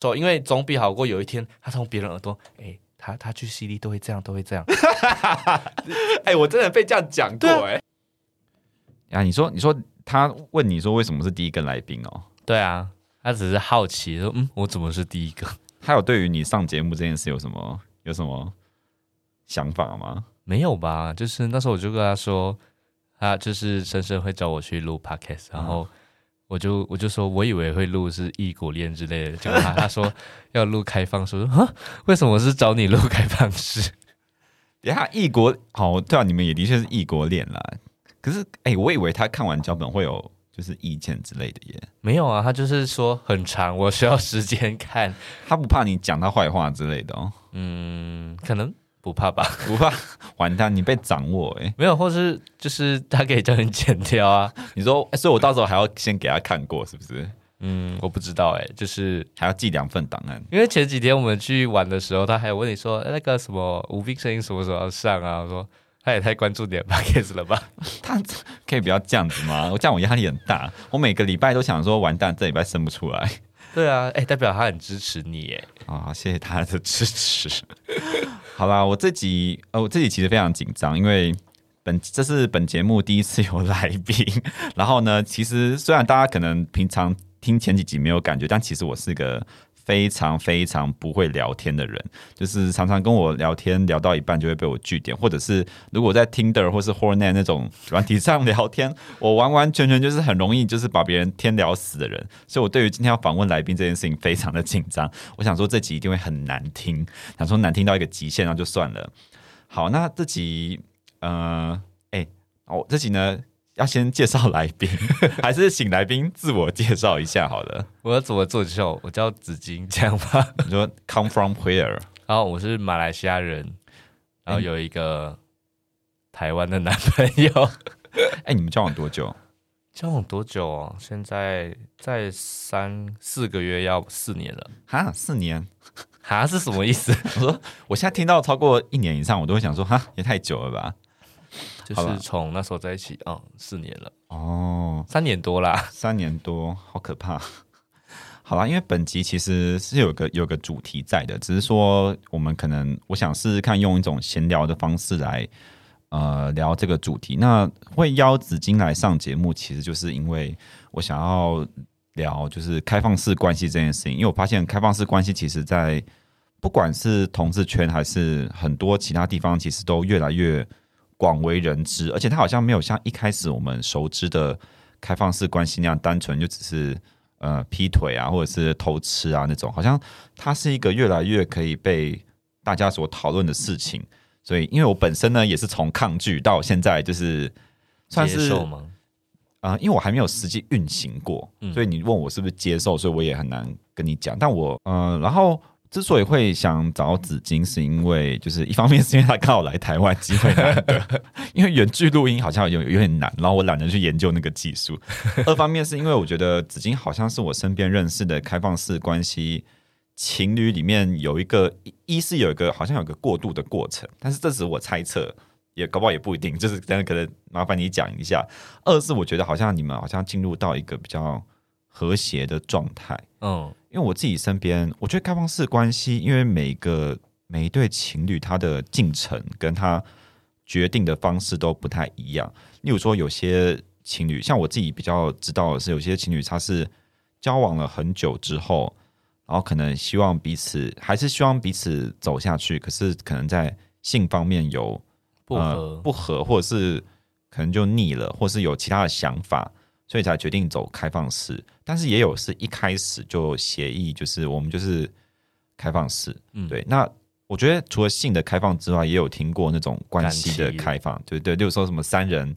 走，因为总比好过有一天他从别人耳朵，哎、欸，他他去 CD 都会这样，都会这样。哎、欸，我真的被这样讲过哎、欸。啊，你说你说他问你说为什么是第一个来宾哦？对啊，他只是好奇说，嗯，我怎么是第一个？他有对于你上节目这件事有什么有什么想法吗？没有吧，就是那时候我就跟他说，他就是深深会找我去录 podcast，然后我就我就说我以为会录是异国恋之类的，结果他他说要录开放式，说啊，为什么是找你录开放式？等下异国好，对啊，你们也的确是异国恋啦。可是哎、欸，我以为他看完脚本会有就是意见之类的耶。没有啊，他就是说很长，我需要时间看。他不怕你讲他坏话之类的哦。嗯，可能不怕吧，不怕。完蛋，你被掌握哎。没有，或是就是他可以叫你剪掉啊。你说，所以我到时候还要先给他看过，是不是？嗯，我不知道哎，就是还要寄两份档案。因为前几天我们去玩的时候，他还有问你说那个什么无病声音什么时候要上啊？我说他也太关注你的 podcast 了吧？他可以不要这样子吗？我这样我压力很大，我每个礼拜都想说完蛋，这礼拜生不出来。对啊，哎，代表他很支持你哎。啊、哦，谢谢他的支持。好啦，我自己呃，我自己其实非常紧张，因为本这是本节目第一次有 来宾。然后呢，其实虽然大家可能平常。听前几集没有感觉，但其实我是个非常非常不会聊天的人，就是常常跟我聊天聊到一半就会被我拒点，或者是如果在 Tinder 或是 Hornet 那种软体上聊天，我完完全全就是很容易就是把别人天聊死的人，所以我对于今天要访问来宾这件事情非常的紧张。我想说这集一定会很难听，想说难听到一个极限，那就算了。好，那这集呃，哎，哦，这集呢？要先介绍来宾，还是请来宾自我介绍一下？好了，我要怎么做介绍？我叫紫金，这样吧。你说 Come from where？然后我是马来西亚人，然后有一个台湾的男朋友。哎、欸，你们交往多久？交往多久哦？现在在三四个月，要四年了。哈，四年？哈是什么意思？我说，我现在听到超过一年以上，我都会想说，哈，也太久了吧。就是从那时候在一起，嗯，四年了哦，三年多啦，三年多，好可怕。好啦，因为本集其实是有个有个主题在的，只是说我们可能我想试试看用一种闲聊的方式来呃聊这个主题。那会邀紫金来上节目，其实就是因为我想要聊就是开放式关系这件事情，因为我发现开放式关系其实在不管是同志圈还是很多其他地方，其实都越来越。广为人知，而且它好像没有像一开始我们熟知的开放式关系那样单纯，就只是呃劈腿啊，或者是偷吃啊那种。好像它是一个越来越可以被大家所讨论的事情。所以，因为我本身呢也是从抗拒到现在，就是算是接受吗？啊、呃，因为我还没有实际运行过，所以你问我是不是接受，所以我也很难跟你讲。但我嗯、呃，然后。之所以会想找紫金，是因为就是一方面是因为他刚好来台湾，机会难得，因为远距录音好像有有点难，然后我懒得去研究那个技术。二方面是因为我觉得紫金好像是我身边认识的开放式关系情侣里面有一个，一是有一个好像有个过渡的过程，但是这是我猜测，也搞不好也不一定，就是等下可能麻烦你讲一下。二是我觉得好像你们好像进入到一个比较和谐的状态，嗯。因为我自己身边，我觉得开放式关系，因为每一个每一对情侣，他的进程跟他决定的方式都不太一样。例如说，有些情侣，像我自己比较知道的是，有些情侣他是交往了很久之后，然后可能希望彼此还是希望彼此走下去，可是可能在性方面有不合、呃、不合，或者是可能就腻了，或是有其他的想法。所以才决定走开放式，但是也有是一开始就协议，就是我们就是开放式，嗯，对。那我觉得除了性的开放之外，也有听过那种关系的开放，对对，例如说什么三人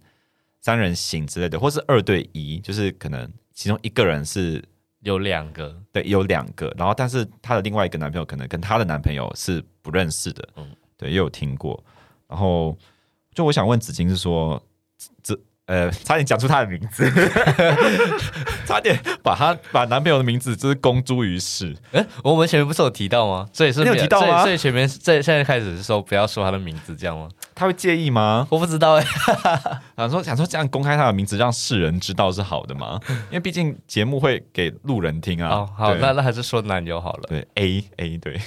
三人行之类的，或是二对一，就是可能其中一个人是有两个，对，有两个，然后但是她的另外一个男朋友可能跟她的男朋友是不认识的，嗯，对，也有听过。然后就我想问子金是说，这呃，差点讲出她的名字，差点把她把男朋友的名字就是公诸于世。哎，我们前面不是有提到吗？所以是没有提到吗？所以前面在现在开始是说不要说她的名字，这样吗？他会介意吗？我不知道哎、欸。想说想说这样公开他的名字，让世人知道是好的吗？因为毕竟节目会给路人听啊。哦、好，那那还是说男友好了。对，A A 对。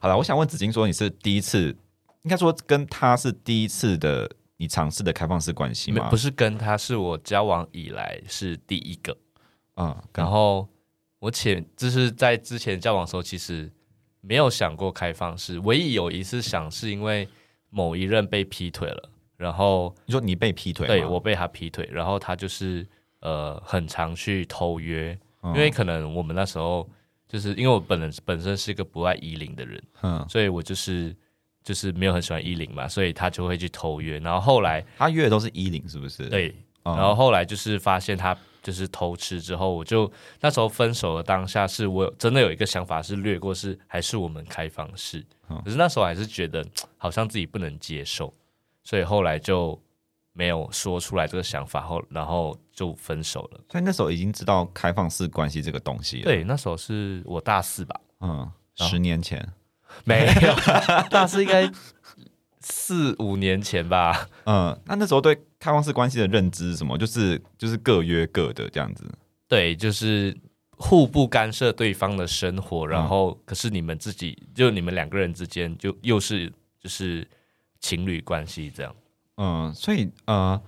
好了，我想问子金说，你是第一次，应该说跟他是第一次的。你尝试的开放式关系吗？不是跟他，是我交往以来是第一个。嗯，然后我前就是在之前交往的时候，其实没有想过开放式。唯一有一次想，是因为某一任被劈腿了。然后你说你被劈腿？对，我被他劈腿。然后他就是呃，很常去偷约，嗯，因为可能我们那时候就是因为我本人本身是一个不爱依零的人，嗯，所以我就是。就是没有很喜欢一零嘛，所以他就会去偷约。然后后来他约的都是一零，是不是？对。然后后来就是发现他就是偷吃之后，我就那时候分手的当下，是我真的有一个想法是略过，是还是我们开放式。可是那时候还是觉得好像自己不能接受，所以后来就没有说出来这个想法，后然后就分手了。所以那时候已经知道开放式关系这个东西了。对，那时候是我大四吧，嗯，十年前。没有，大是应该四五年前吧。嗯，那那时候对开放式关系的认知是什么？就是就是各约各的这样子。对，就是互不干涉对方的生活，然后可是你们自己就你们两个人之间就又是就是情侣关系这样。嗯，所以呃，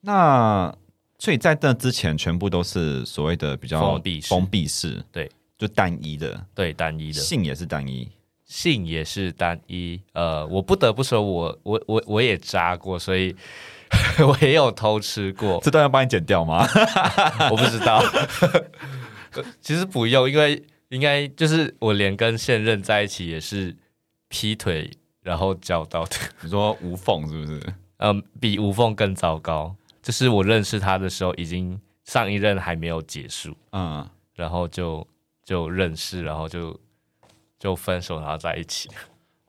那所以在那之前全部都是所谓的比较封闭式，对，就单一的，对，单一的，性也是单一。性也是单一，呃，我不得不说我，我我我我也渣过，所以 我也有偷吃过。这段要帮你剪掉吗？我不知道，其实不用，因为应该就是我连跟现任在一起也是劈腿然后交到的。你说无缝是不是？嗯，比无缝更糟糕。就是我认识他的时候，已经上一任还没有结束，嗯，然后就就认识，然后就。就分手，然后在一起。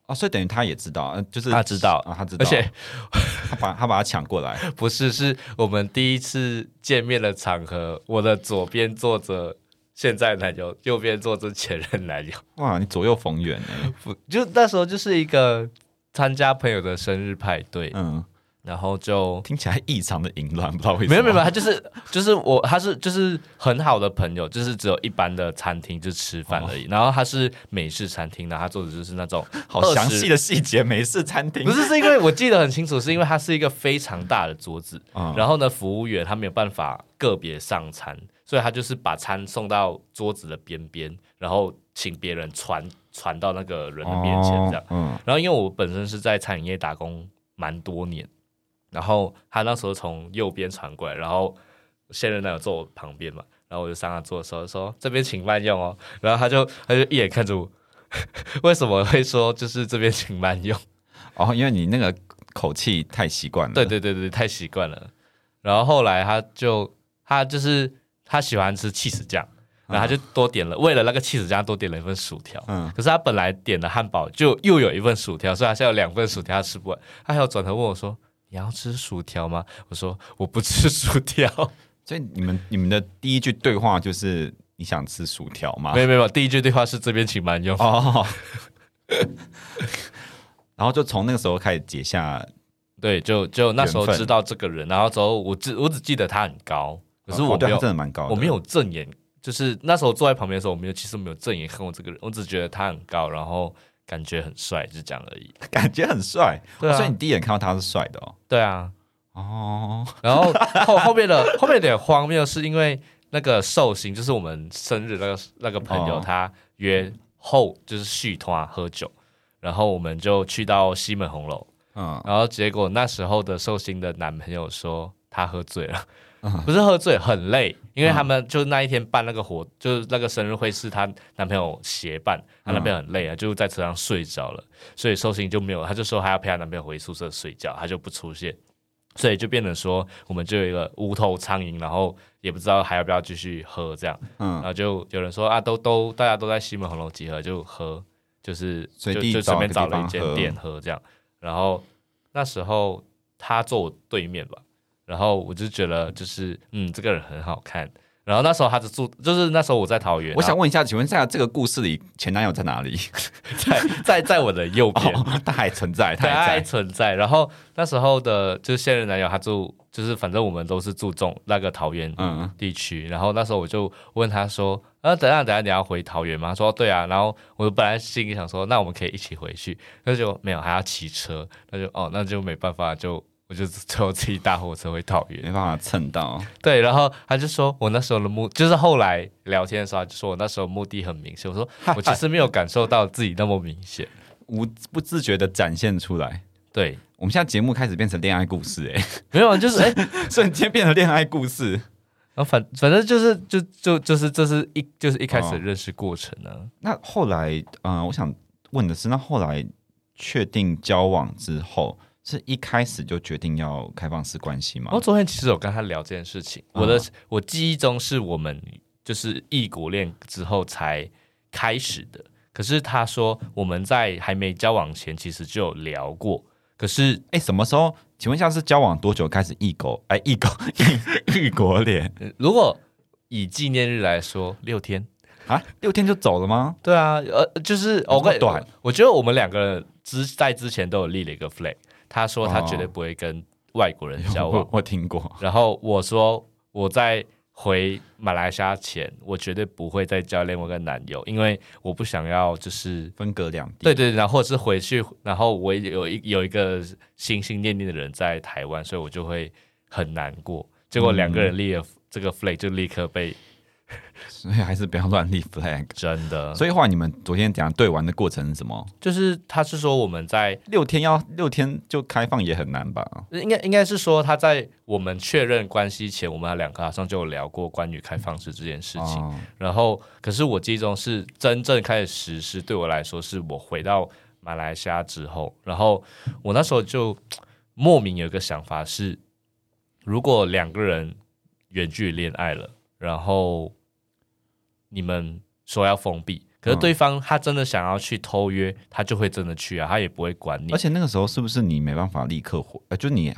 啊，所以等于他也知道，就是他知道。啊，他知道，而且他把他把他抢过来，不是，是我们第一次见面的场合，我的左边坐着现在男友，右边坐着前任男友，哇，你左右逢源哎，不，就那时候就是一个参加朋友的生日派对，嗯。然后就听起来异常的淫乱，不知道为什么。没有没有，他就是就是我，他是就是很好的朋友，就是只有一般的餐厅就吃饭而已。哦、然后他是美式餐厅，然后他做的就是那种好详细的细节，美式餐厅。不是，是因为我记得很清楚，是因为它是一个非常大的桌子，嗯、然后呢，服务员他没有办法个别上餐，所以他就是把餐送到桌子的边边，然后请别人传传到那个人的面前这样。哦嗯、然后因为我本身是在餐饮业打工蛮多年。然后他那时候从右边传过来，然后现任男友坐我旁边嘛，然后我就上他坐的时候说：“这边请慢用哦。”然后他就他就一眼看着我，为什么会说就是这边请慢用？哦，因为你那个口气太习惯了。对对对对，太习惯了。然后后来他就他就是他喜欢吃起司酱，然后他就多点了，嗯、为了那个起司酱多点了一份薯条。嗯。可是他本来点的汉堡就又有一份薯条，所以他现在有两份薯条他吃不完。他还要转头问我说。你要吃薯条吗？我说我不吃薯条。所以你们你们的第一句对话就是你想吃薯条吗？没有没有，第一句对话是这边请慢用哦。然后就从那个时候开始结下，对，就就那时候知道这个人，然后之后我只我只记得他很高，可是我没有、哦、对他真的蛮高的，我没有正眼，就是那时候坐在旁边的时候，我没有其实没有正眼看过这个人，我只觉得他很高，然后。感觉很帅，就这样而已。感觉很帅，对啊，所以你第一眼看到他是帅的哦。对啊，哦，然后后后面的后面有点荒谬，是因为那个寿星，就是我们生日那个那个朋友，哦、他约后就是续摊喝酒，然后我们就去到西门红楼，嗯，然后结果那时候的寿星的男朋友说他喝醉了。不是喝醉，很累，因为他们就那一天办那个活，就是那个生日会是她男朋友协办，她男朋友很累啊，就在车上睡着了，所以寿星就没有，她就说还要陪她男朋友回宿舍睡觉，她就不出现，所以就变成说我们就有一个无头苍蝇，然后也不知道还要不要继续喝这样，嗯，然后就有人说啊，都都大家都在西门红楼集合就喝，就是就就随便找了一间店喝这样，然后那时候他坐我对面吧。然后我就觉得就是嗯，这个人很好看。然后那时候他就住，就是那时候我在桃园。我想问一下，请问一下，这个故事里前男友在哪里？在在在我的右边，哦，他还存在，他还存在。然后那时候的就是现任男友，他住就是反正我们都是住中那个桃园地区。嗯、然后那时候我就问他说：“啊，等下等下你要回桃园吗？”他说：“对啊。”然后我本来心里想说：“那我们可以一起回去。”那就没有，还要骑车。那就哦，那就没办法就。我就 只有自己搭火车回桃园，没办法蹭到。对，然后他就说我那时候的目，就是后来聊天的时候，他就说我那时候目的很明显。我说 我其实没有感受到自己那么明显，无不自觉的展现出来。对，我们现在节目开始变成恋爱故事，哎，没有，就是哎，瞬间变成恋爱故事。然后反反正就是就就就是这是一就是一开始的认识过程呢。哦。那后来，嗯，我想问的是，那后来确定交往之后。是一开始就决定要开放式关系吗？我昨天其实有跟他聊这件事情。我的、嗯、我记忆中是我们就是异国恋之后才开始的。可是他说我们在还没交往前其实就有聊过。可是哎、欸，什么时候？请问一下是交往多久开始异国？哎，异国异 异国恋？如果以纪念日来说，六天啊，六天就走了吗？对啊，呃，就是我会短。我觉得我们两个人之在之前都有立了一个 flag。他说他绝对不会跟外国人交往，哦、我，我听过。然后我说我在回马来西亚前，我绝对不会再交另外一个男友，因为我不想要就是分隔两地。对对，然后是回去，然后我有一有一个心心念念的人在台湾，所以我就会很难过。结果两个人立了这个 flag，就立刻被。所以还是不要乱立 flag，真的。所以后来你们昨天讲对完的过程是什么？就是他是说我们在六天要六天就开放也很难吧？应该应该是说他在我们确认关系前，我们两个好像就有聊过关于开放式这件事情。哦、然后，可是我记忆中是真正开始实施，对我来说是我回到马来西亚之后。然后我那时候就莫名有一个想法是，如果两个人远距离恋爱了，然后。你们说要封闭，可是对方他真的想要去偷约，嗯、他就会真的去啊，他也不会管你。而且那个时候是不是你没办法立刻回？呃，就你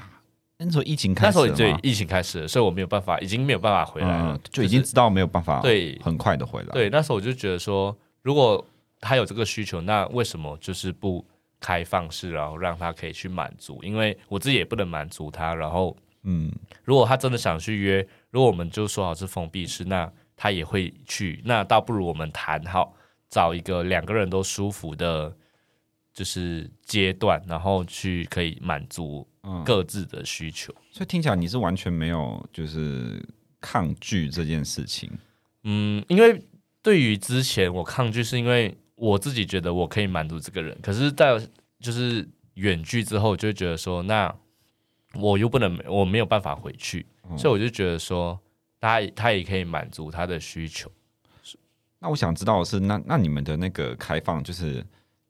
那时候疫情开始，那时候对疫情开始了，所以我没有办法，已经没有办法回来了，嗯、就已经知道没有办法对很快的回来。对，那时候我就觉得说，如果他有这个需求，那为什么就是不开放式，然后让他可以去满足？因为我自己也不能满足他。然后，嗯，如果他真的想去约，如果我们就说好是封闭式，那。他也会去，那倒不如我们谈好，找一个两个人都舒服的，就是阶段，然后去可以满足各自的需求。嗯，所以听起来你是完全没有就是抗拒这件事情。嗯，因为对于之前我抗拒，是因为我自己觉得我可以满足这个人，可是，在就是远距之后，就会觉得说，那我又不能，我没有办法回去，嗯，所以我就觉得说。他他也可以满足他的需求。那我想知道的是，那那你们的那个开放，就是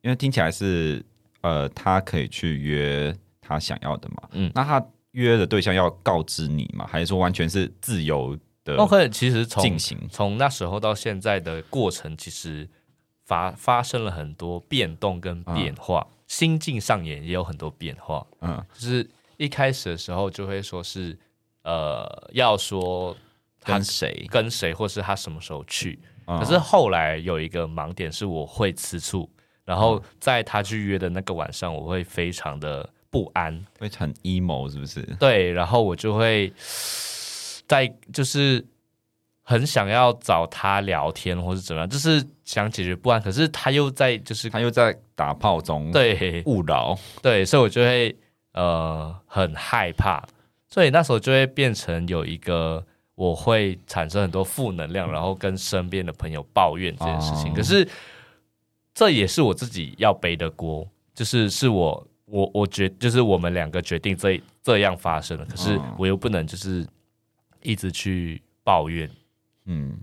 因为听起来是呃，他可以去约他想要的嘛？嗯，那他约的对象要告知你嘛？还是说完全是自由的？OK，其实从进行从那时候到现在的过程，其实发发生了很多变动跟变化，嗯、心境上也也有很多变化。嗯，就是一开始的时候就会说是呃，要说。跟谁？跟谁？或是他什么时候去？可是后来有一个盲点是，我会吃醋，然后在他去约的那个晚上，我会非常的不安，会很 emo，是不是？对，然后我就会在就是很想要找他聊天，或是怎么样，就是想解决不安。可是他又在，就是他又在打炮中，对，勿扰，对，所以我就会呃很害怕，所以那时候就会变成有一个。我会产生很多负能量，然后跟身边的朋友抱怨这件事情。可是这也是我自己要背的锅，就是是我我我决，就是我们两个决定这这样发生了。可是我又不能就是一直去抱怨。嗯，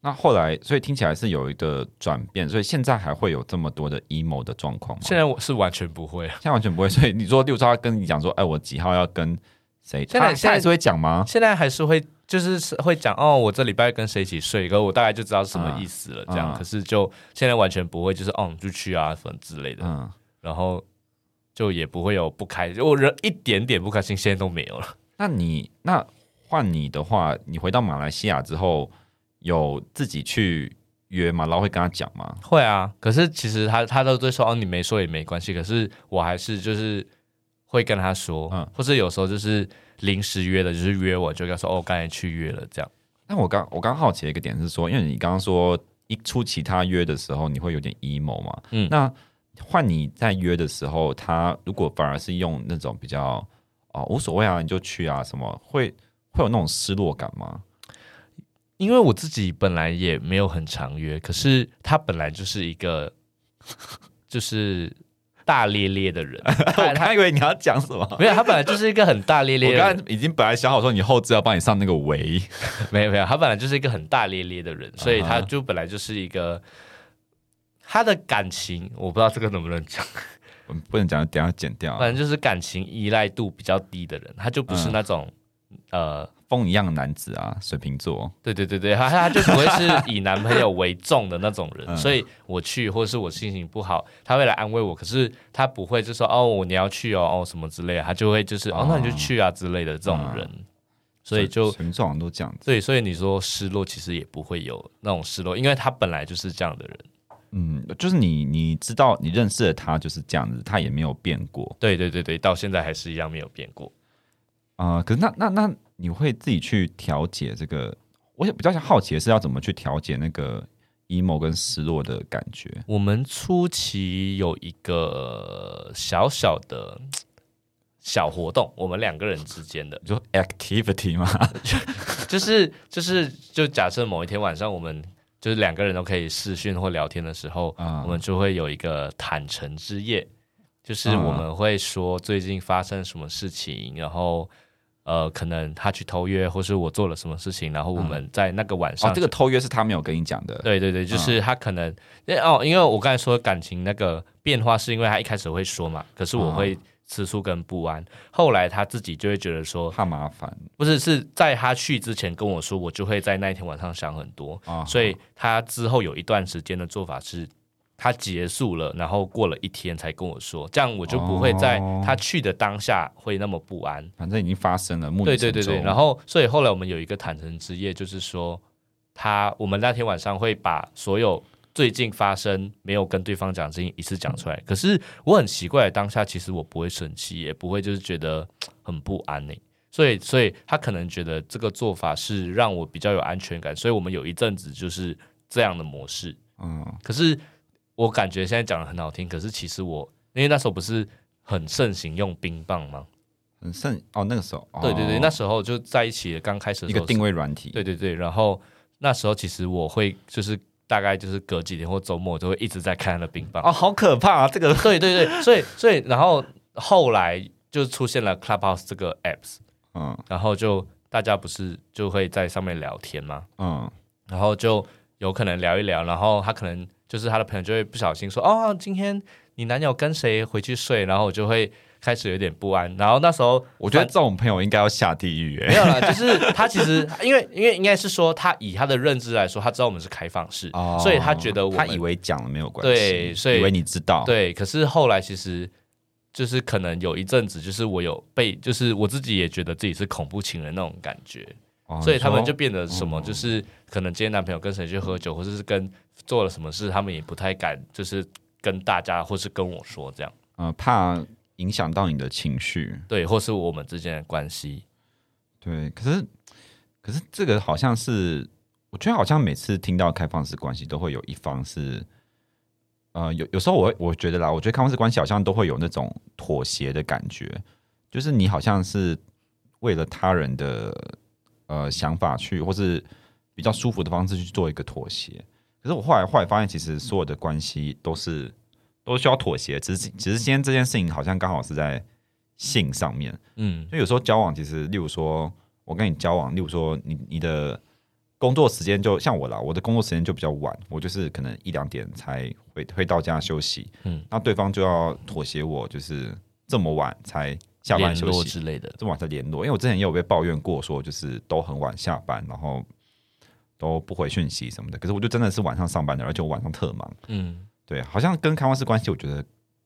那后来所以听起来是有一个转变，所以现在还会有这么多的 emo 的状况吗？现在我是完全不会，现在完全不会。所以你说六招跟你讲说，哎，我几号要跟谁？现在现在还是会讲吗？现在还是会。就是会讲哦，我这礼拜跟谁一起睡，可我大概就知道是什么意思了。这样，嗯、可是就现在完全不会，就是哦，就去啊什么之类的。嗯，然后就也不会有不开心，我人一点点不开心，现在都没有了。那你那换你的话，你回到马来西亚之后，有自己去约吗？然后会跟他讲吗？会啊，可是其实他他都会说哦，你没说也没关系。可是我还是就是会跟他说，嗯，或者有时候就是临时约的，就是约我就跟他说哦，刚才去约了这样。那我刚我刚好奇的一个点是说，因为你刚刚说一出其他约的时候，你会有点 emo 嘛？嗯，那换你在约的时候，他如果反而是用那种比较哦无所谓啊，你就去啊，什么会会有那种失落感吗？因为我自己本来也没有很常约，可是他本来就是一个就是大咧咧的人。我还以为你要讲什么，没有，他本来就是一个很大咧咧。我刚才已经本来想好说，你后置要帮你上那个围，没有没有，他本来就是一个很大咧咧的人，所以他就本来就是一个他的感情，我不知道这个能不能讲，我们不能讲，等下剪掉。反正就是感情依赖度比较低的人，他就不是那种、嗯、呃。风一样的男子啊，水瓶座，对对对对，他他就不会是以男朋友为重的那种人，嗯、所以我去或者是我心情不好，他会来安慰我，可是他不会就说哦你要去哦哦什么之类的，他就会就是哦，哦那你就去啊之类的这种人，嗯、所以就群众都这样子，对，所以你说失落其实也不会有那种失落，因为他本来就是这样的人，嗯，就是你你知道你认识的他就是这样子，他也没有变过，对对对对，到现在还是一样没有变过，啊、呃，可是那那那。你会自己去调节这个？我也比较想好奇的是，要怎么去调节那个 emo 跟失落的感觉？我们初期有一个小小的小活动，我们两个人之间的，就 activity 嘛，就是就是就假设某一天晚上，我们就是两个人都可以视讯或聊天的时候，嗯、我们就会有一个坦诚之夜，就是我们会说最近发生什么事情，然后。呃，可能他去偷约，或是我做了什么事情，然后我们在那个晚上，嗯哦，这个偷约是他没有跟你讲的。对对对，就是他可能，嗯、哦，因为我刚才说感情那个变化，是因为他一开始会说嘛，可是我会吃醋跟不安，嗯、后来他自己就会觉得说怕麻烦，不是是在他去之前跟我说，我就会在那一天晚上想很多，嗯、所以他之后有一段时间的做法是。他结束了，然后过了一天才跟我说，这样我就不会在他去的当下会那么不安。反正已经发生了，对对对对。然后，所以后来我们有一个坦诚之夜，就是说他我们那天晚上会把所有最近发生没有跟对方讲的事情一次讲出来。可是我很奇怪，当下其实我不会生气，也不会就是觉得很不安呢。所以，所以他可能觉得这个做法是让我比较有安全感。所以我们有一阵子就是这样的模式。嗯，可是。我感觉现在讲的很好听，可是其实我因为那时候不是很盛行用冰棒吗？很盛哦，那个时候，对对对，哦、那时候就在一起，刚开始的一个定位软体，对对对。然后那时候其实我会就是大概就是隔几天或周末就会一直在看那冰棒哦，好可怕啊！这个对对对，所以所以然后后来就出现了 Clubhouse 这个 apps，嗯，然后就大家不是就会在上面聊天吗？嗯，然后就有可能聊一聊，然后他可能。就是他的朋友就会不小心说哦，今天你男友跟谁回去睡，然后我就会开始有点不安。然后那时候我觉得这种朋友应该要下地狱。没有了，就是他其实因为因为应该是说他以他的认知来说，他知道我们是开放式，哦、所以他觉得我他以为讲了没有关系，对，所以以为你知道，对。可是后来其实就是可能有一阵子，就是我有被，就是我自己也觉得自己是恐怖情人那种感觉，哦、所以他们就变得什么，就是可能今天男朋友跟谁去喝酒，或者是跟。做了什么事，他们也不太敢，就是跟大家或是跟我说这样，呃，怕影响到你的情绪，对，或是我们之间的关系，对。可是，可是这个好像是，我觉得好像每次听到开放式关系，都会有一方是，呃，有有时候我会我觉得啦，我觉得开放式关系好像都会有那种妥协的感觉，就是你好像是为了他人的呃想法去，或是比较舒服的方式去做一个妥协。可是我后来后来发现，其实所有的关系都是都需要妥协。只是只是今天这件事情好像刚好是在性上面，嗯，所以有时候交往其实，例如说我跟你交往，例如说你你的工作时间就像我啦，我的工作时间就比较晚，我就是可能一两点才会会到家休息，嗯，那对方就要妥协我，就是这么晚才下班休息之类的，这晚上联络。因为我之前也有被抱怨过，说就是都很晚下班，然后。都不回讯息什么的，可是我就真的是晚上上班的，而且我晚上特忙。嗯，对，好像跟开放式关系，我觉得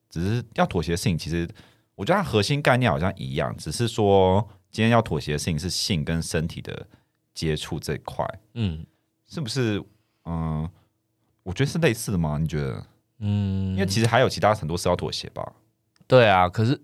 只是要妥协的事情。其实我觉得它核心概念好像一样，只是说今天要妥协的事情是性跟身体的接触这一块，嗯，是不是？嗯，我觉得是类似的吗？你觉得？嗯，因为其实还有其他很多事要妥协吧。对啊，可是，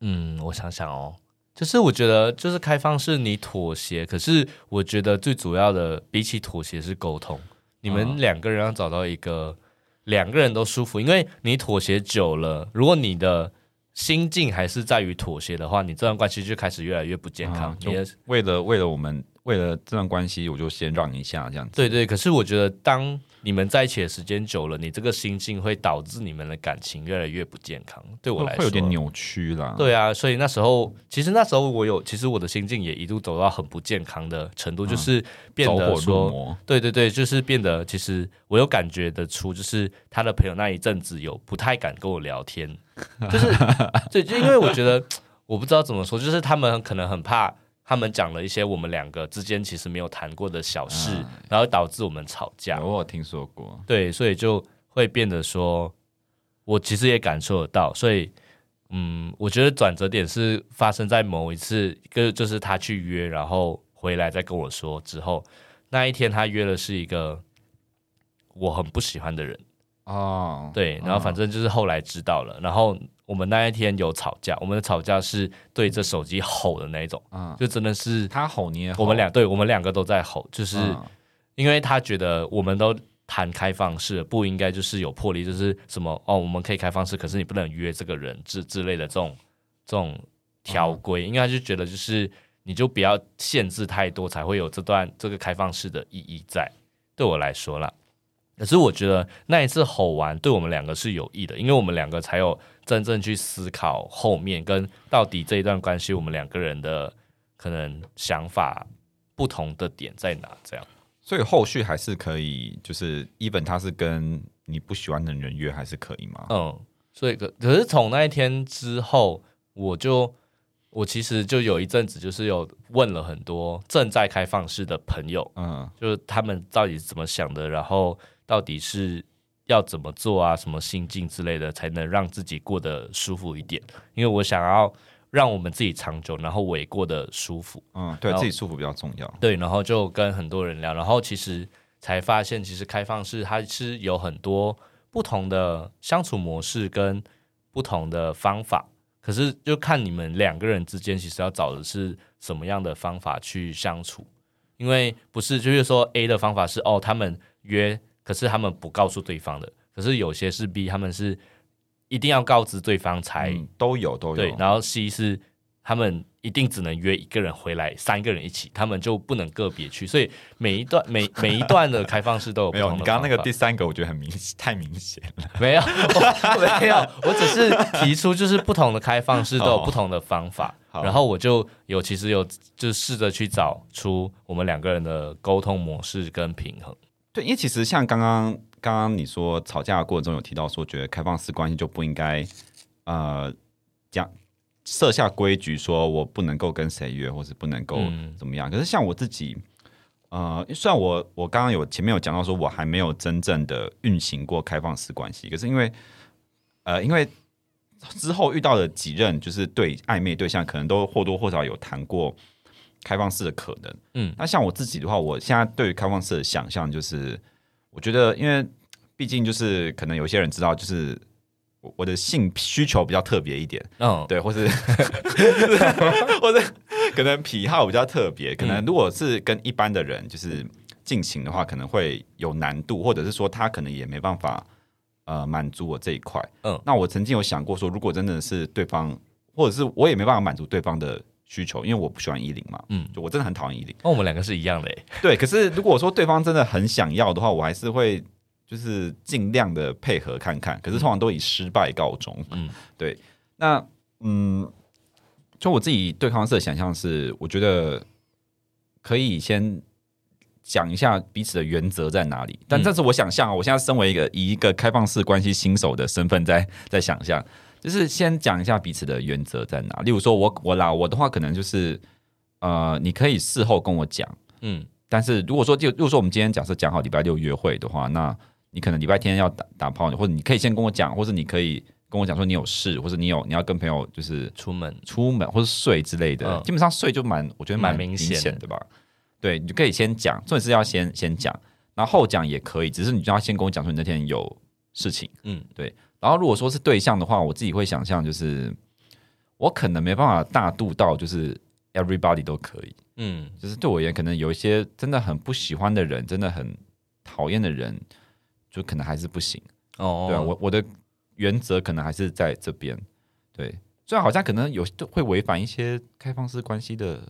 嗯，我想想哦，就是我觉得就是开放是你妥协，可是我觉得最主要的比起妥协是沟通，你们两个人要找到一个两个人都舒服，因为你妥协久了，如果你的心境还是在于妥协的话，你这段关系就开始越来越不健康。为了为了我们为了这段关系，我就先让一下这样子。对对，可是我觉得当你们在一起的时间久了，你这个心境会导致你们的感情越来越不健康。对我来说，会有点扭曲啦。对啊，所以那时候其实那时候我有，其实我的心境也一度走到很不健康的程度，嗯、就是变得说，对对对，就是变得其实我有感觉得出，就是他的朋友那一阵子有不太敢跟我聊天，就是 对，就因为我觉得 我不知道怎么说，就是他们可能很怕。他们讲了一些我们两个之间其实没有谈过的小事，嗯、然后导致我们吵架。我有听说过，对，所以就会变得说，我其实也感受得到。所以，嗯，我觉得转折点是发生在某一次，就就是他去约，然后回来再跟我说之后，那一天他约的是一个我很不喜欢的人哦，对，然后反正就是后来知道了，然后。我们那一天有吵架，我们的吵架是对着手机吼的那一种，嗯，就真的是他吼你也吼，我们两对我们两个都在吼，就是因为他觉得我们都谈开放式，不应该就是有魄力，就是什么哦，我们可以开放式，可是你不能约这个人之之类的这种这种条规，因为他就觉得就是你就不要限制太多，才会有这段这个开放式的意义在。对我来说啦，可是我觉得那一次吼完对我们两个是有益的，因为我们两个才有。真正去思考后面跟到底这一段关系，我们两个人的可能想法不同的点在哪？这样，所以后续还是可以，就是 even 他是跟你不喜欢的人约，还是可以吗？嗯，所以可可是从那一天之后，我就我其实就有一阵子，就是有问了很多正在开放式的朋友，嗯，就是他们到底是怎么想的，然后到底是。要怎么做啊？什么心境之类的，才能让自己过得舒服一点？因为我想要让我们自己长久，然后我也过得舒服。嗯，对自己舒服比较重要。对，然后就跟很多人聊，然后其实才发现，其实开放式它是有很多不同的相处模式跟不同的方法。可是就看你们两个人之间，其实要找的是什么样的方法去相处。因为不是就是说 A 的方法是哦，他们约。可是他们不告诉对方的，可是有些是 B，他们是一定要告知对方才、嗯、都有都有。对，然后 C 是他们一定只能约一个人回来，三个人一起，他们就不能个别去。所以每一段每每一段的开放式都有。没有，你刚刚那个第三个我觉得很明太明显了。没有 没有，我只是提出就是不同的开放式都有不同的方法，哦、然后我就有其实有就试着去找出我们两个人的沟通模式跟平衡。对，因为其实像刚刚刚刚你说吵架的过程中有提到说，觉得开放式关系就不应该呃讲设下规矩，说我不能够跟谁约，或是不能够怎么样。嗯、可是像我自己，呃，虽然我我刚刚有前面有讲到说，我还没有真正的运行过开放式关系，可是因为呃，因为之后遇到的几任就是对暧昧对象，可能都或多或少有谈过。开放式的可能，嗯，那像我自己的话，我现在对于开放式的想象就是，我觉得，因为毕竟就是可能有些人知道，就是我我的性需求比较特别一点，嗯，对，或是 或者可能癖好比较特别，可能如果是跟一般的人就是进行的话，可能会有难度，或者是说他可能也没办法呃满足我这一块，嗯，那我曾经有想过说，如果真的是对方，或者是我也没办法满足对方的。需求，因为我不喜欢一零嘛，嗯，就我真的很讨厌一零。那我们两个是一样的，对。可是如果说对方真的很想要的话，我还是会就是尽量的配合看看。可是通常都以失败告终，嗯，对。那嗯，就我自己对开放式的想象是，我觉得可以先讲一下彼此的原则在哪里。但这是我想象啊，我现在身为一个以一个开放式关系新手的身份在在想象。就是先讲一下彼此的原则在哪。例如说我，我我啦，我的话可能就是，呃，你可以事后跟我讲，嗯。但是如果说就如果说我们今天假设讲好礼拜六约会的话，那你可能礼拜天要打打炮，或者你可以先跟我讲，或者你可以跟我讲说你有事，或者你有你要跟朋友就是出门出门或者睡之类的，嗯、基本上睡就蛮我觉得蛮明显的吧。对，你就可以先讲，重点是要先先讲，然后后讲也可以，只是你就要先跟我讲说你那天有事情。嗯，对。然后如果说是对象的话，我自己会想象就是我可能没办法大度到就是 everybody 都可以。嗯，就是对我而言，可能有一些真的很不喜欢的人，真的很讨厌的人，就可能还是不行。哦，对啊，我我的原则可能还是在这边。对，虽然好像可能有会违反一些开放式关系的。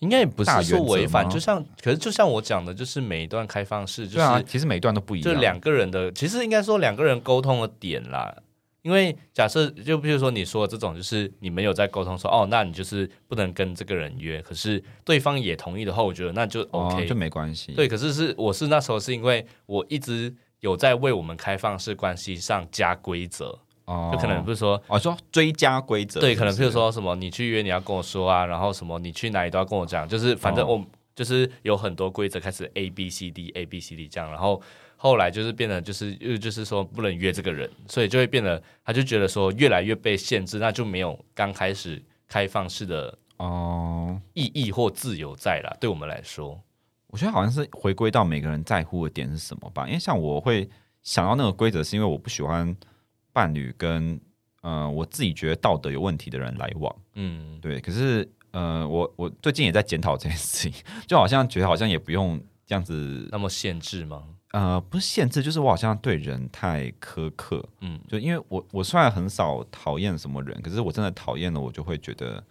应该也不是说违反，就像可是就像我讲的，就是每一段开放式，就是、啊、其实每一段都不一样，就两个人的，其实应该说两个人沟通的点啦。因为假设就比如说你说的这种，就是你们有在沟通说，哦，那你就是不能跟这个人约，可是对方也同意的话，我觉得那就 OK，、哦、就没关系。对，可是是我是那时候是因为我一直有在为我们开放式关系上加规则。哦，就可能不是说哦，说追加规则，对，可能譬如说什么你去约你要跟我说啊，然后什么你去哪里都要跟我讲，就是反正我、哦、就是有很多规则开始 A B C D A B C D 这样，然后后来就是变得就是又就是说不能约这个人，所以就会变得他就觉得说越来越被限制，那就没有刚开始开放式的哦意义或自由在了。对我们来说，我觉得好像是回归到每个人在乎的点是什么吧，因为像我会想到那个规则，是因为我不喜欢。伴侣跟呃，我自己觉得道德有问题的人来往，嗯，对。可是呃，我我最近也在检讨这件事情，就好像觉得好像也不用这样子那么限制吗？呃，不是限制，就是我好像对人太苛刻，嗯，就因为我我虽然很少讨厌什么人，可是我真的讨厌了，我就会觉得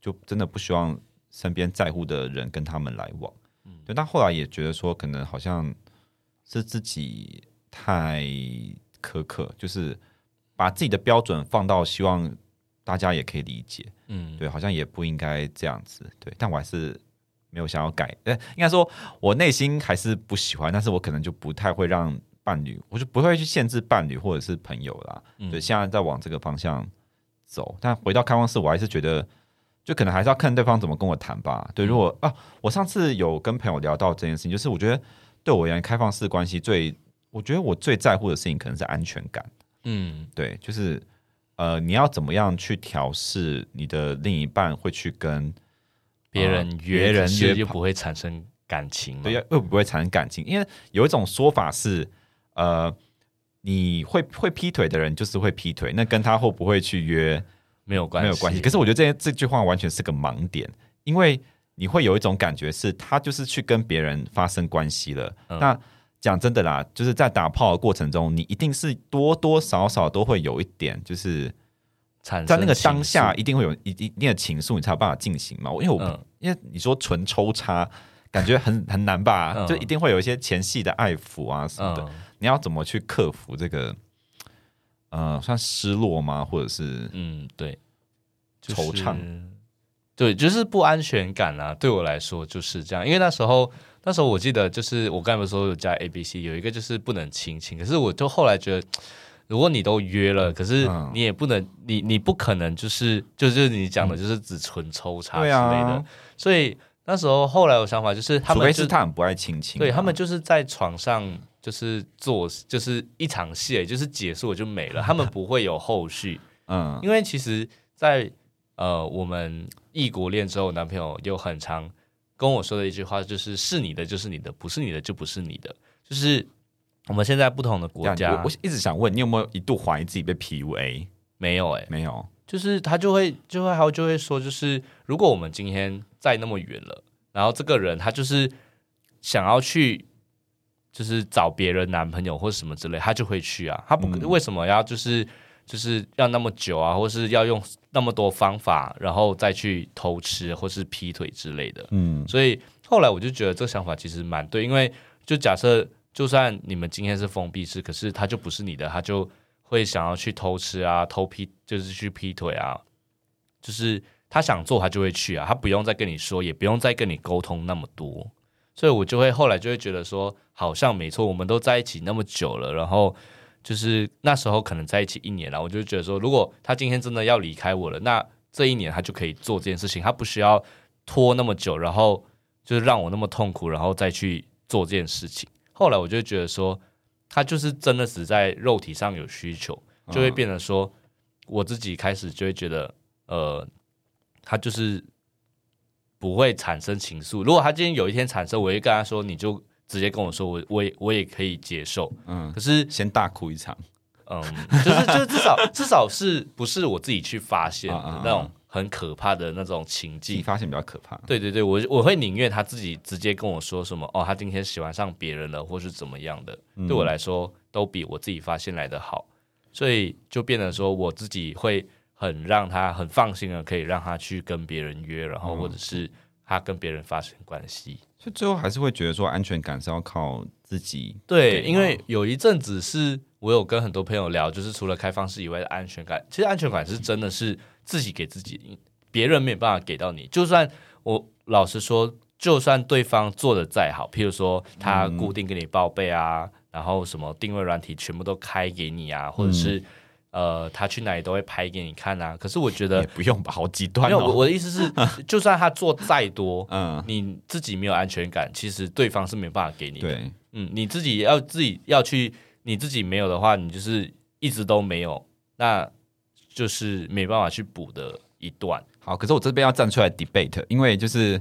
就真的不希望身边在乎的人跟他们来往，嗯，对。但后来也觉得说，可能好像是自己太苛刻，就是。把自己的标准放到希望大家也可以理解，嗯，对，好像也不应该这样子，对，但我还是没有想要改，呃，应该说我内心还是不喜欢，但是我可能就不太会让伴侣，我就不会去限制伴侣或者是朋友啦，嗯，对，现在在往这个方向走，但回到开放式，我还是觉得，就可能还是要看对方怎么跟我谈吧，对，如果啊，我上次有跟朋友聊到这件事情，就是我觉得对我而言，开放式关系最，我觉得我最在乎的事情可能是安全感。嗯，对，就是呃，你要怎么样去调试你的另一半会去跟别人约，别人约就不会产生感情，对，又不会产生感情，因为有一种说法是，呃，你会会劈腿的人就是会劈腿，那跟他会不会去约没有关系，没有关系。可是我觉得这这句话完全是个盲点，因为你会有一种感觉是他就是去跟别人发生关系了，嗯、那。讲真的啦，就是在打炮的过程中，你一定是多多少少都会有一点，就是在那个当下一定会有一一定的情愫，你才有办法进行嘛。因为我、嗯、因为你说纯抽插，感觉很很难吧？嗯、就一定会有一些前戏的爱抚啊什么的。嗯、你要怎么去克服这个？呃，算失落吗？或者是嗯，对，惆怅，对，就是不安全感啊。对我来说就是这样，因为那时候。那时候我记得，就是我刚才说有加 A B C，有一个就是不能亲亲。可是我就后来觉得，如果你都约了，可是你也不能，你你不可能就是就是你讲的，就是只纯抽查之类的。所以那时候后来有想法就是，他们除非是他很不爱亲亲，对他们就是在床上就是做就是一场戏，就是结束就没了，他们不会有后续。嗯，因为其实在，在呃我们异国恋之后，男朋友又很长。跟我说的一句话就是：是你的就是你的，不是你的就不是你的。就是我们现在不同的国家，我，我一直想问你有没有一度怀疑自己被 PUA？没有哎、欸，没有。就是他就会就会还有就会说，就是如果我们今天在那么远了，然后这个人他就是想要去，就是找别人男朋友或者什么之类，他就会去啊。他不、嗯、为什么要就是？就是要那么久啊，或是要用那么多方法，然后再去偷吃或是劈腿之类的。嗯，所以后来我就觉得这个想法其实蛮对，因为就假设就算你们今天是封闭式，可是他就不是你的，他就会想要去偷吃啊、偷劈，就是去劈腿啊，就是他想做他就会去啊，他不用再跟你说，也不用再跟你沟通那么多。所以我就会后来就会觉得说，好像没错，我们都在一起那么久了，然后。就是那时候可能在一起一年了，我就觉得说，如果他今天真的要离开我了，那这一年他就可以做这件事情，他不需要拖那么久，然后就是让我那么痛苦，然后再去做这件事情。后来我就觉得说，他就是真的只在肉体上有需求，就会变得说，我自己开始就会觉得，呃，他就是不会产生情愫。如果他今天有一天产生，我会跟他说，你就直接跟我说，我我也我也可以接受。嗯，可是先大哭一场，嗯，就是就是至少 至少是不是我自己去发现的那种。很可怕的那种情境，你发现比较可怕。对对对，我我会宁愿他自己直接跟我说什么哦，他今天喜欢上别人了，或是怎么样的，嗯、对我来说都比我自己发现来的好。所以就变得说，我自己会很让他很放心的，可以让他去跟别人约，然后或者是他跟别人发生关系。所以最后还是会觉得说，安全感是要靠自己。对，因为有一阵子是我有跟很多朋友聊，就是除了开放式以外的安全感，其实安全感是真的是。自己给自己，别人没有办法给到你。就算我老实说，就算对方做的再好，譬如说他固定给你报备啊，嗯、然后什么定位软体全部都开给你啊，或者是、嗯、呃，他去哪里都会拍给你看啊。可是我觉得也不用吧，好极端、哦。没有，我我的意思是，就算他做再多，嗯，你自己没有安全感，其实对方是没办法给你的。对，嗯，你自己要自己要去，你自己没有的话，你就是一直都没有。那就是没办法去补的一段。好，可是我这边要站出来 debate，因为就是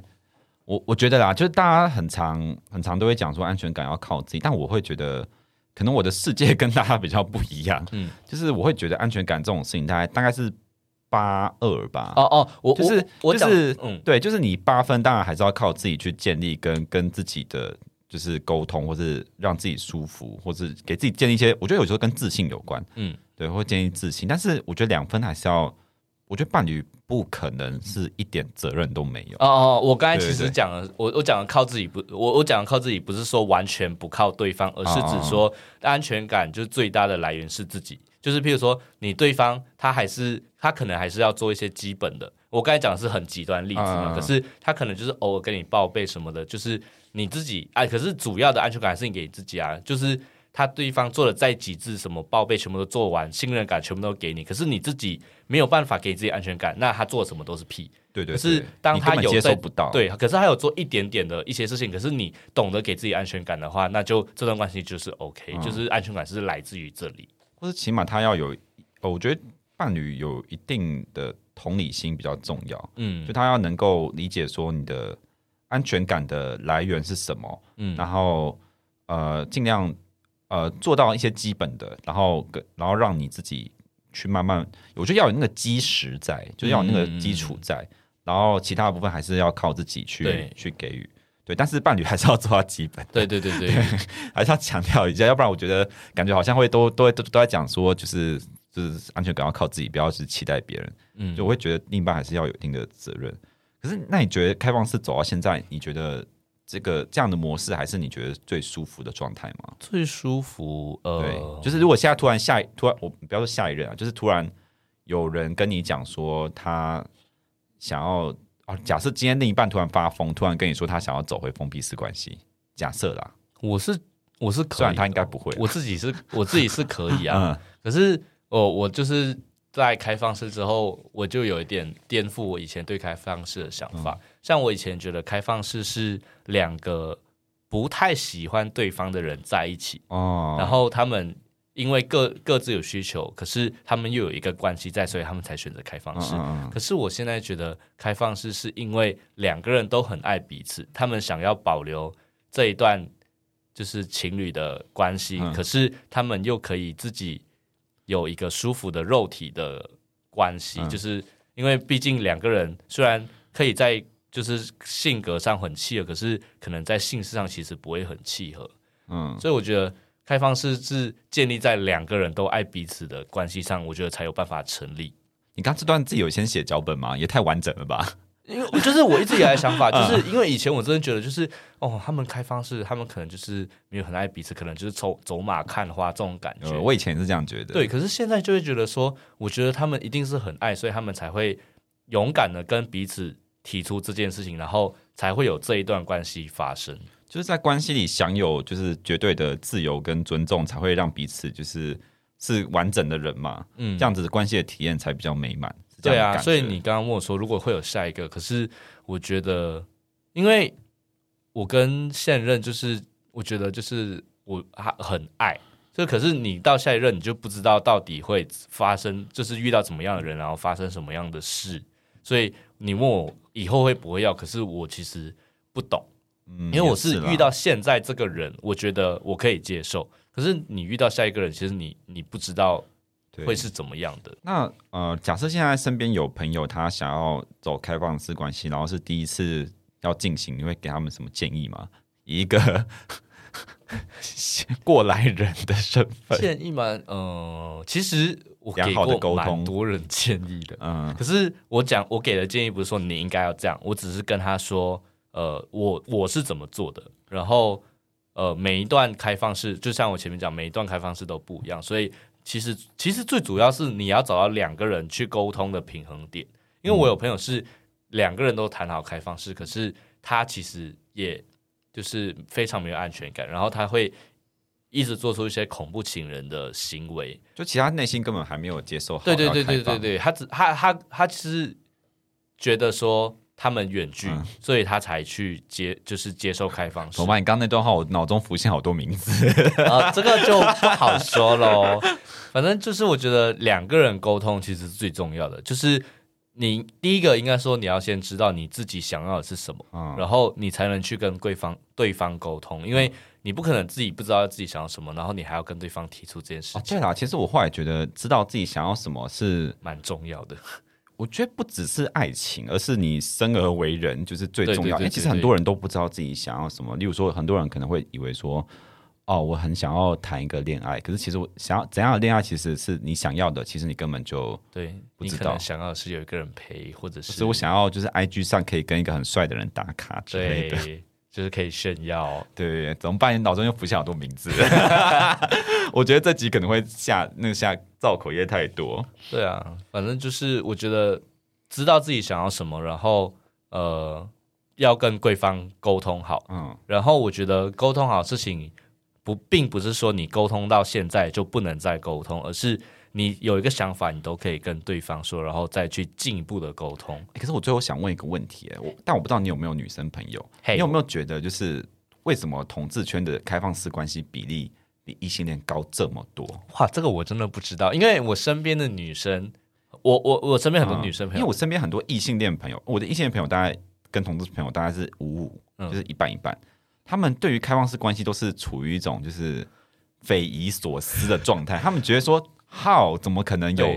我我觉得啦，就是大家很常很常都会讲说安全感要靠自己，但我会觉得可能我的世界跟大家比较不一样。嗯，就是我会觉得安全感这种事情大概大概是八二吧。哦哦，我就是我就是嗯，对，就是你八分，当然还是要靠自己去建立跟跟自己的就是沟通，或是让自己舒服，或是给自己建立一些，我觉得有时候跟自信有关。嗯。对，会建立自信，但是我觉得两分还是要，我觉得伴侣不可能是一点责任都没有。哦哦，我刚才其实讲了，我我讲的靠自己不，我我讲的靠自己不是说完全不靠对方，而是指说安全感就是最大的来源是自己。就是譬如说，你对方他还是他可能还是要做一些基本的。我刚才讲的是很极端例子嘛，可是他可能就是偶尔跟你报备什么的，就是你自己哎，可是主要的安全感还是你给自己啊，就是。他对方做的再极致，什么报备全部都做完，信任感全部都给你，可是你自己没有办法给自己安全感，那他做什么都是屁。对对，对。可是当他有接受不到，对，可是他有做一点点的一些事情，可是你懂得给自己安全感的话，那就这段关系就是 OK，嗯，就是安全感是来自于这里，或者起码他要有，我觉得伴侣有一定的同理心比较重要。嗯，就他要能够理解说你的安全感的来源是什么，嗯，然后呃尽量。呃，做到一些基本的，然后跟然后让你自己去慢慢，我觉得要有那个基石在，就是要有那个基础在，嗯、然后其他的部分还是要靠自己去去给予，对，但是伴侣还是要做到基本，对对对对，对。还是要强调一下，要不然我觉得感觉好像会都都都都在讲说，就是就是安全感要靠自己，不要去期待别人，嗯，就我会觉得另一半还是要有一定的责任。可是那你觉得开放式走到现在，你觉得？这个这样的模式还是你觉得最舒服的状态吗？最舒服，呃，对，就是如果现在突然下突然我不要说下一任啊，就是突然有人跟你讲说他想要啊，假设今天另一半突然发疯，突然跟你说他想要走回封闭式关系，假设啦，我是我是可以，虽然他应该不会，我自己是我自己是可以啊，嗯、可是哦，我就是。在开放式之后，我就有一点颠覆我以前对开放式的想法。嗯、像我以前觉得开放式是两个不太喜欢对方的人在一起，哦，然后他们因为各各自有需求，可是他们又有一个关系在，所以他们才选择开放式。嗯嗯、可是我现在觉得开放式是因为两个人都很爱彼此，他们想要保留这一段就是情侣的关系，嗯、可是他们又可以自己。有一个舒服的肉体的关系，嗯、就是因为毕竟两个人虽然可以在就是性格上很契合，可是可能在性事上其实不会很契合。嗯，所以我觉得开放式是建立在两个人都爱彼此的关系上，我觉得才有办法成立。你刚这段自己有先写脚本吗？也太完整了吧！因为就是我一直以来的想法，就是因为以前我真的觉得，就是哦，他们开放式，他们可能就是没有很爱彼此，可能就是走走马看花这种感觉。我以前是这样觉得。对，可是现在就会觉得说，我觉得他们一定是很爱，所以他们才会勇敢的跟彼此提出这件事情，然后才会有这一段关系发生。就是在关系里享有就是绝对的自由跟尊重，才会让彼此就是是完整的人嘛。嗯，这样子的关系的体验才比较美满。对啊，所以你刚刚问我说，如果会有下一个，可是我觉得，因为我跟现任就是，我觉得就是我他很爱，就可是你到下一任，你就不知道到底会发生，就是遇到怎么样的人，然后发生什么样的事。所以你问我以后会不会要，可是我其实不懂，嗯，因为我是遇到现在这个人，我觉得我可以接受。可是你遇到下一个人，其实你你不知道会是怎么样的。那呃，假设现在身边有朋友他想要走开放式关系，然后是第一次要进行，你会给他们什么建议吗？一个 过来人的身份建议吗？嗯、呃，其实我给过蛮多人建议的，嗯，可是我讲我给的建议不是说你应该要这样，我只是跟他说，呃，我我是怎么做的，然后。呃，每一段开放式，就像我前面讲，每一段开放式都不一样，所以其实其实最主要是你要找到两个人去沟通的平衡点。因为我有朋友是两个人都谈好开放式，可是他其实也就是非常没有安全感，然后他会一直做出一些恐怖情人的行为，就其他内心根本还没有接受好。对对对对对对，他只他他他其实觉得说。他们远距，嗯、所以他才去接，就是接受开放式。怎么办？你刚刚那段话，我脑中浮现好多名字 啊，这个就不好说喽。反正就是，我觉得两个人沟通其实是最重要的。就是你第一个应该说，你要先知道你自己想要的是什么，嗯、然后你才能去跟对方对方沟通。因为你不可能自己不知道自己想要什么，然后你还要跟对方提出这件事情。哦、对啦，其实我后来觉得，知道自己想要什么是蛮重要的。我觉得不只是爱情，而是你生而为人就是最重要。因为其实很多人都不知道自己想要什么。例如说，很多人可能会以为说，哦，我很想要谈一个恋爱，可是其实我想要怎样的恋爱，其实是你想要的，其实你根本就对不知道。想要的是有一个人陪，或者是，是我想要就是 IG 上可以跟一个很帅的人打卡之类的。对就是可以炫耀，对怎么办？你脑中又浮现好多名字，我觉得这集可能会下那个下造口业太多。对啊，反正就是我觉得知道自己想要什么，然后呃要跟对方沟通好，嗯，然后我觉得沟通好事情不并不是说你沟通到现在就不能再沟通，而是。你有一个想法，你都可以跟对方说，然后再去进一步的沟通。欸，可是我最后想问一个问题，我但我不知道你有没有女生朋友.你有没有觉得就是为什么同志圈的开放式关系比例比异性恋高这么多？哇，这个我真的不知道，因为我身边的女生，我我我身边很多女生朋友，嗯，因为我身边很多异性恋朋友，我的异性恋朋友大概跟同志朋友大概是五五，就是一半一半。嗯，他们对于开放式关系都是处于一种就是匪夷所思的状态，他们觉得说。How 怎么可能有？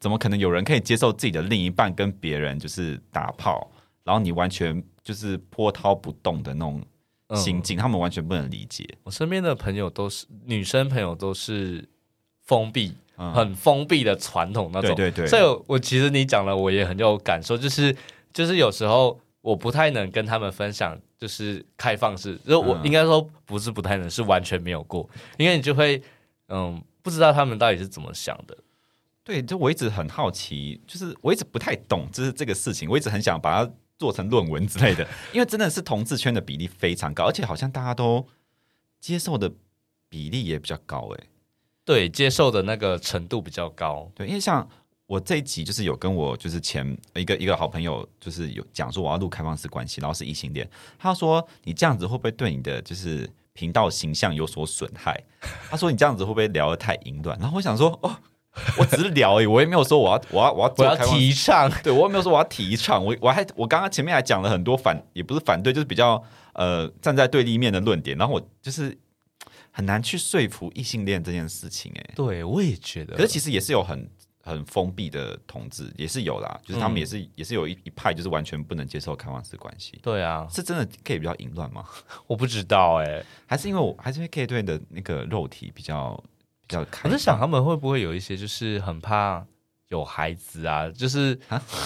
怎么可能有人可以接受自己的另一半跟别人就是打炮，然后你完全就是波涛不动的那种心境？嗯、他们完全不能理解。我身边的朋友都是女生朋友，都是封闭、嗯、很封闭的传统那种。对对对。所以，我其实你讲了，我也很有感受，就是就是有时候我不太能跟他们分享，就是开放式，就我应该说不是不太能，是完全没有过，因为你就会嗯。不知道他们到底是怎么想的，对，就我一直很好奇，就是我一直不太懂，就是这个事情，我一直很想把它做成论文之类的，因为真的是同志圈的比例非常高，而且好像大家都接受的比例也比较高，哎，对，接受的那个程度比较高，对，因为像我这一集就是有跟我就是前一个一个好朋友，就是有讲说我要录开放式关系，然后是异性恋，他说你这样子会不会对你的就是。频道形象有所损害，他说：“你这样子会不会聊得太淫乱？”然后我想说：“哦，我只是聊而已，我也没有说我要 我要我要我要提倡，对我也没有说我要提倡，我我还我刚刚前面还讲了很多反，也不是反对，就是比较呃站在对立面的论点，然后我就是很难去说服异性恋这件事情。哎，对我也觉得，可是其实也是有很。”很封闭的同志也是有啦，就是他们也是、嗯、也是有一一派，就是完全不能接受开放式关系。对啊，是真的可以比较淫乱吗？我不知道哎、欸，还是因为我还是因为 gay 队的那个肉体比较比较开。我在想他们会不会有一些就是很怕有孩子啊？就是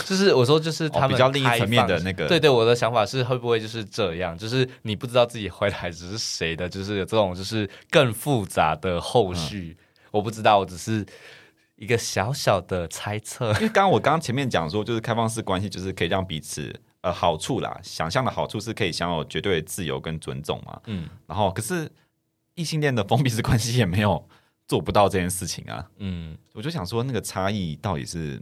就是我说就是他们、哦、比较另一层面的那个。对对，我的想法是会不会就是这样？就是你不知道自己怀的孩子是谁的，就是有这种就是更复杂的后续。嗯、我不知道，我只是。一个小小的猜测，因为刚刚我刚刚前面讲说，就是开放式关系就是可以让彼此呃好处啦，想象的好处是可以享有绝对的自由跟尊重嘛，嗯，然后可是异性恋的封闭式关系也没有做不到这件事情啊，嗯，我就想说那个差异到底是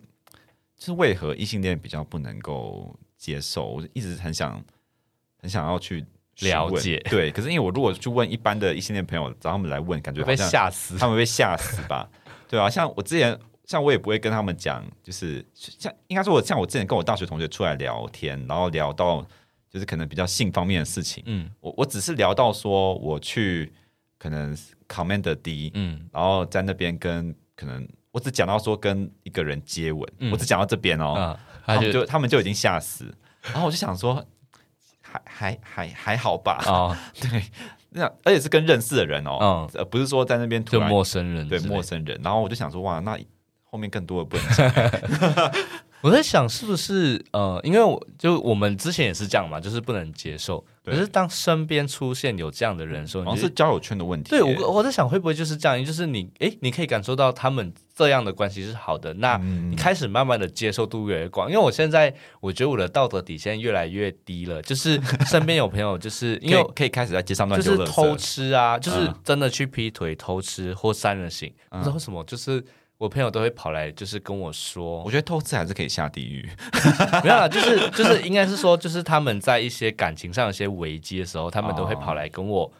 就是为何异性恋比较不能够接受？我一直很想很想要去了解。对，可是因为我如果去问一般的异性恋朋友，找他们来问，感觉被吓死，他们被吓死吧？对啊，像我之前，像我也不会跟他们讲，就是像应该说，我像我之前跟我大学同学出来聊天，然后聊到就是可能比较性方面的事情，嗯，我我只是聊到说我去可能 Commander D，嗯，然后在那边跟可能我只讲到说跟一个人接吻，嗯、我只讲到这边哦，嗯、他们就他们就已经吓死，然后我就想说还还还还好吧，哦，对。那而且是跟认识的人哦，不是说在那边突然陌生人，对陌生人。然后我就想说，哇，那后面更多的不能讲。我在想是不是呃，因为我就我们之前也是这样嘛，就是不能接受。可是当身边出现有这样的人的时候，好像是交友圈的问题。对，我我在想会不会就是这样，就是你哎，你可以感受到他们这样的关系是好的，那你开始慢慢的接受度越来越广。因为我现在我觉得我的道德底线越来越低了，就是 身边有朋友就是因为可以开始在街上乱就是偷吃啊，就是真的去劈腿偷吃或三人行，不知道为什么就是。我朋友都会跑来，就是跟我说，我觉得偷吃还是可以下地狱。没有啦，就是就是应该是说，就是他们在一些感情上有些危机的时候，他们都会跑来跟我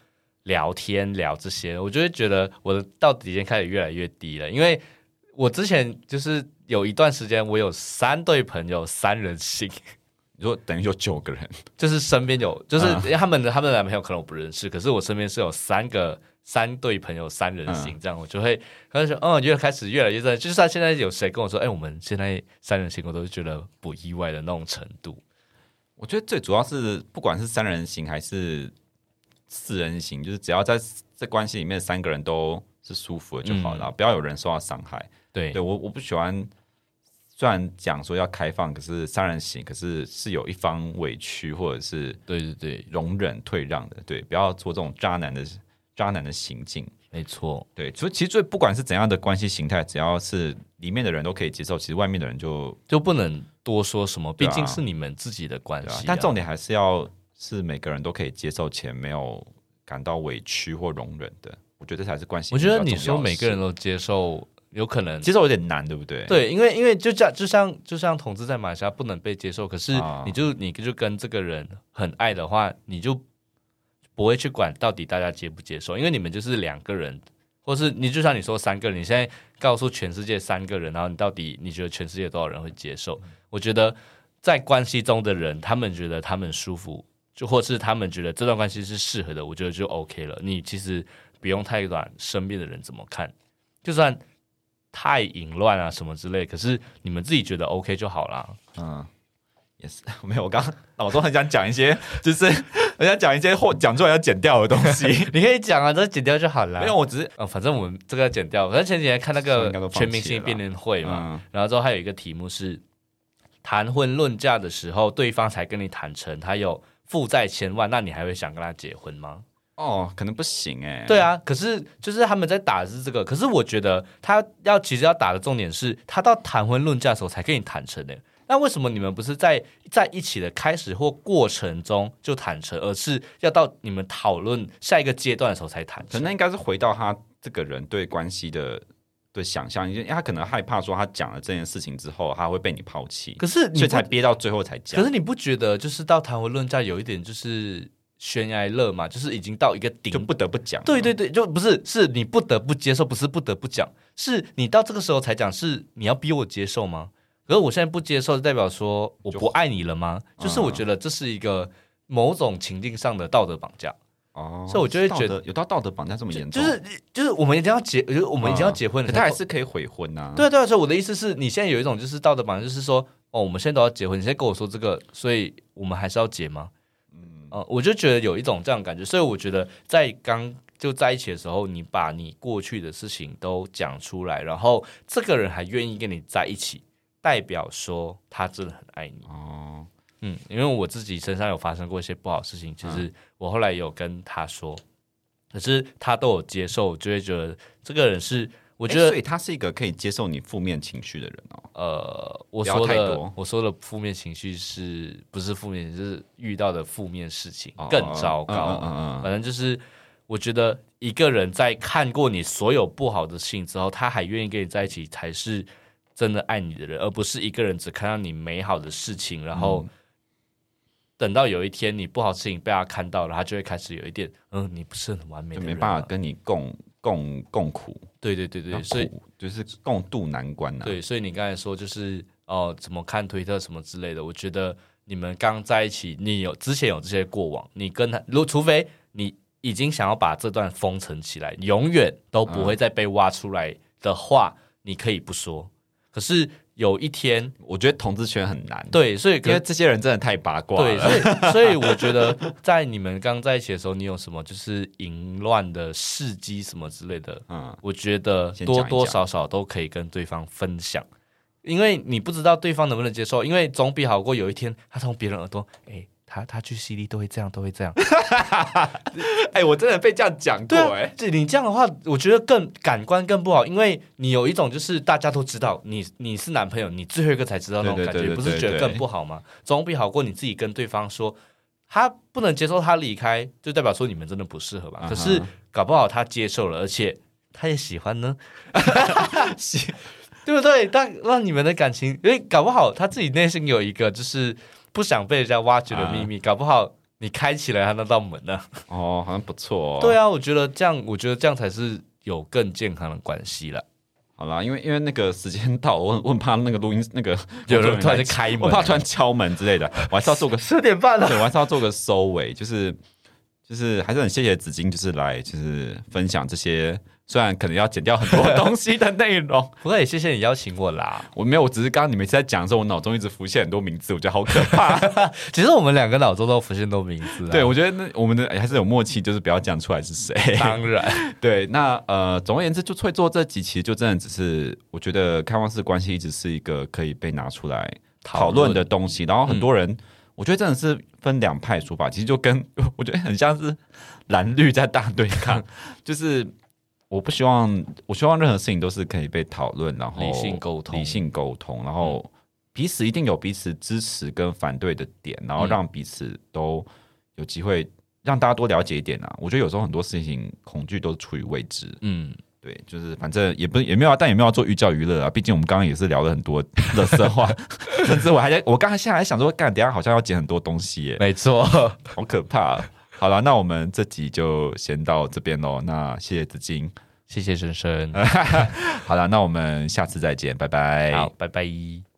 聊天聊这些，我就会觉得我的道德底线开始越来越低了。因为我之前就是有一段时间，我有三对朋友三人行，你说等于有九个人，就是身边有，就是他们的他们的男朋友可能我不认识，可是我身边是有三个。三对朋友三人行，这样我就会开始说，哦，就开始越来越在，就算现在有谁跟我说，哎，我们现在三人行，我都觉得不意外的那种程度。我觉得最主要是，不管是三人行还是四人行，就是只要在这关系里面三个人都是舒服的就好了，嗯、不要有人受到伤害。对，对我我不喜欢，虽然讲说要开放，可是三人行，可是是有一方委屈或者是对对对容忍退让的，对，不要做这种渣男的。渣男的行径，没错，对，所以其实最不管是怎样的关系形态，只要是里面的人都可以接受，其实外面的人就就不能多说什么，毕竟是你们自己的关系啊。但重点还是要是每个人都可以接受且没有感到委屈或容忍的，我觉得这才是关系。我觉得你说每个人都接受，有可能接受有点难，对不对？对，因为因为就像就像就像同志在马来西亚不能被接受，可是你就你就跟这个人很爱的话，你就。不会去管到底大家接不接受，因为你们就是两个人，或是你就像你说三个人，你现在告诉全世界三个人，然后你到底你觉得全世界多少人会接受？我觉得在关系中的人，他们觉得他们舒服，就或是他们觉得这段关系是适合的，我觉得就 OK 了。你其实不用太管身边的人怎么看，就算太淫乱啊什么之类，可是你们自己觉得 OK 就好了。嗯。也是 没有，我刚刚脑中很想讲一些，就是很想讲一些或讲出来要剪掉的东西。你可以讲啊，这剪掉就好了。没有，我只是，哦，反正我们这个要剪掉。反正前几天看那个全明星辩论会嘛，嗯、然后之后还有一个题目是谈婚论嫁的时候，对方才跟你坦诚他有负债千万，那你还会想跟他结婚吗？哦，可能不行哎。对啊，可是就是他们在打的是这个，可是我觉得他要其实要打的重点是他到谈婚论嫁的时候才跟你坦诚的。那为什么你们不是在在一起的开始或过程中就坦诚，而是要到你们讨论下一个阶段的时候才坦诚？可能应该是回到他这个人对关系的对想象，因为他可能害怕说他讲了这件事情之后，他会被你抛弃。可是你所以才憋到最后才讲。可是你不觉得就是到谈婚论嫁有一点就是悬崖勒嘛，就是已经到一个顶，就不得不讲。对对对，就不是是你不得不接受，不是不得不讲，是你到这个时候才讲，是你要逼我接受吗？可是我现在不接受，代表说我不爱你了吗？就，就是我觉得这是一个某种情境上的道德绑架哦，所以我就会觉得有到道德绑架这么严重，就是就是我们已经要结，就是我们已经要结婚了，他还是可以悔婚呐、啊。对对，所以我的意思是你现在有一种就是道德绑架，就是说哦，我们现在都要结婚，你现在跟我说这个，所以我们还是要结吗？嗯、呃、我就觉得有一种这样的感觉，所以我觉得在刚就在一起的时候，你把你过去的事情都讲出来，然后这个人还愿意跟你在一起。代表说他真的很爱你哦，嗯，因为我自己身上有发生过一些不好事情，其实我后来有跟他说，可是他都有接受，就会觉得这个人是，我觉得，所以他是一个可以接受你负面情绪的人哦。呃，我说的我说的负面情绪是不是负面，就是遇到的负面事情更糟糕，嗯嗯，反正就是我觉得一个人在看过你所有不好的事情之后，他还愿意跟你在一起，才是。真的爱你的人，而不是一个人只看到你美好的事情，然后等到有一天你不好事情被他看到了，他就会开始有一点，嗯，你不是很完美没办法跟你共共共苦。对对对对，所以就是共度难关呐、啊。对，所以你刚才说就是哦，怎么看推特什么之类的，我觉得你们刚在一起，你有之前有这些过往，你跟他，如除非你已经想要把这段封存起来，永远都不会再被挖出来的话，嗯、你可以不说。可是。有一天，我觉得统治权很难，对，所以因为这些人真的太八卦了，对，所以 所以我觉得在你们刚在一起的时候，你有什么就是淫乱的事迹什么之类的，嗯，我觉得多多少少都可以跟对方分享，因为你不知道对方能不能接受，因为总比好过有一天他从别人耳朵，哎。他他去 CD 都会这样，都会这样。哎、欸，我真的被这样讲过哎、欸。对，你这样的话，我觉得更感官更不好，因为你有一种就是大家都知道你你是男朋友，你最后一个才知道那种感觉，不是觉得更不好吗？总比好过你自己跟对方说，他不能接受他离开，就代表说你们真的不适合吧？Uh huh. 可是搞不好他接受了，而且他也喜欢呢，喜对不对？但让你们的感情，因为搞不好他自己内心有一个就是。不想被人家挖掘的秘密，啊、搞不好你开起来他那道门呢？哦，好像不错、哦。对啊，我觉得这样，我觉得这样才是有更健康的关系了。好啦，因为因为那个时间到，我很我很怕那个录音那个 有人突然就开门，我怕突然敲门之类的，我还是要做个 十点半了，对，我还是要做个收尾，就是就是还是很谢谢紫金，就是来就是分享这些。虽然可能要剪掉很多东西的内容，不过也谢谢你邀请我啦。我没有，我只是刚刚你每次在讲的时候，我脑中一直浮现很多名字，我觉得好可怕。其实我们两个脑中都浮现很多名字。对，我觉得那我们的还是有默契，就是不要讲出来是谁。当然，对。那呃，总而言之，就会做这几期，就真的只是我觉得开放式关系一直是一个可以被拿出来讨论的东西。然后很多人，嗯、我觉得真的是分两派说法，其实就跟 我觉得很像是蓝绿在大对抗，就是。我不希望，我希望任何事情都是可以被讨论，然后理性沟通，理性沟通，然后彼此一定有彼此支持跟反对的点，然后让彼此都有机会让大家多了解一点啊。我觉得有时候很多事情恐惧都是出于未知，嗯，对，就是反正也不也没有，但也没有要做寓教于乐啊。毕竟我们刚刚也是聊了很多 垃圾话，甚至我还在，我刚才现在还想说，干，等下好像要剪很多东西耶，没错，好可怕啊。好了，那我们这集就先到这边喽。那谢谢子金，谢谢深深。好了，那我们下次再见，拜拜。好，拜拜。